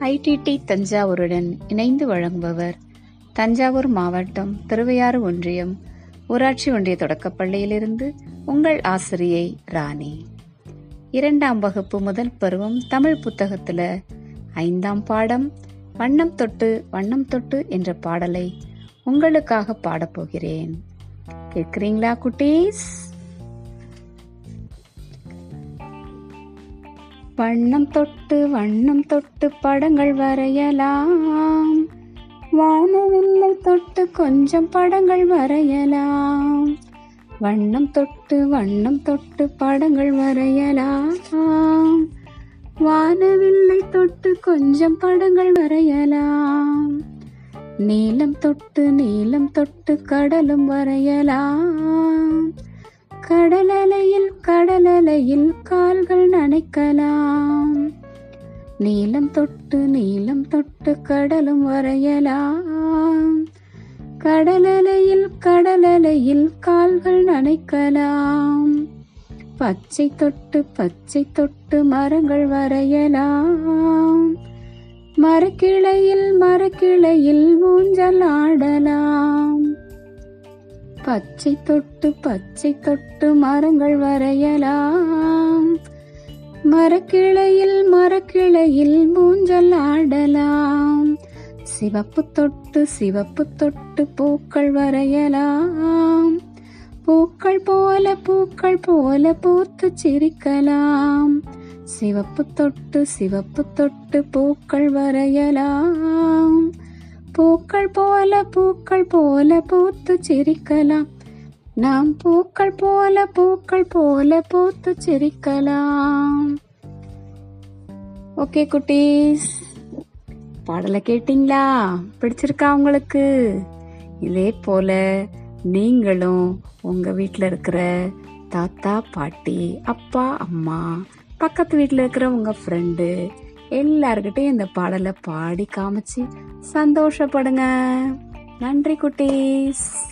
IDD தஞ்சாவூருடன் இணைந்து வழங்குபவர் தஞ்சாவூர் மாவட்டம் திருவையாறு ஒன்றியம் ஊராட்சி ஒன்றிய தொடக்கப்பள்ளியிலிருந்து உங்கள் ஆசிரியை ராணி. இரண்டாம் வகுப்பு முதல் பருவம் தமிழ் புத்தகத்தில் ஐந்தாம் பாடம் வண்ணம் தொட்டு வண்ணம் தொட்டு என்ற பாடலை உங்களுக்காக பாடப்போகிறேன் கேட்குறீங்களா குட்டீஸ்? வண்ணம் தொட்டு வண்ணம் தொட்டு படங்கள் வரையலாம். வானவில்லை தொட்டு கொஞ்சம் படங்கள் வரையலாம். வண்ணம் தொட்டு வண்ணம் தொட்டு படங்கள் வரையலாம். வானவில்லை தொட்டு கொஞ்சம் படங்கள் வரையலாம். நீளம் தொட்டு நீளம் தொட்டு கடலும் வரையலாம். கடலலையில் கடலலையில் கால்கள் நனைக்கலாம். நீளம் தொட்டு நீளம் தொட்டு கடலும் வரையலாம். கடலலையில் கடலலையில் கால்கள் நனைக்கலாம். பச்சை தொட்டு பச்சை தொட்டு மரங்கள் வரையலாம். மரக்கிளையில் மரக்கிளையில் ஊஞ்சல் ஆடலாம். பச்சை தொட்டு பச்சை தொட்டு மரங்கள் வரையலாம். மரக்கிளையில் மரக்கிளையில் மூஞ்சல் ஆடலாம். சிவப்பு தொட்டு சிவப்பு தொட்டு பூக்கள் வரையலாம். பூக்கள் போல பூக்கள் போல பூத்து சிரிக்கலாம். சிவப்பு தொட்டு சிவப்பு தொட்டு பூக்கள் வரையலாம். பூக்கள் போல பூக்கள் போல பூத்து சிரிக்கலாம். நாம் பூக்கள் போல பூக்கள் போல பூத்து சிரிக்கலாம். ஓகே குட்டீஸ். பாடலை கேட்டிங்களா? பிடிச்சிருக்கா உங்களுக்கு? இதே போல நீங்களும் உங்கள் வீட்டில் இருக்கிற தாத்தா பாட்டி அப்பா அம்மா பக்கத்து வீட்டில் இருக்கிற உங்கள் ஃப்ரெண்டு எல்லார்கிட்டையும் இந்த பாடலை பாடி காமிச்சு சந்தோஷப்படுங்க. நன்றி குட்டீஸ்.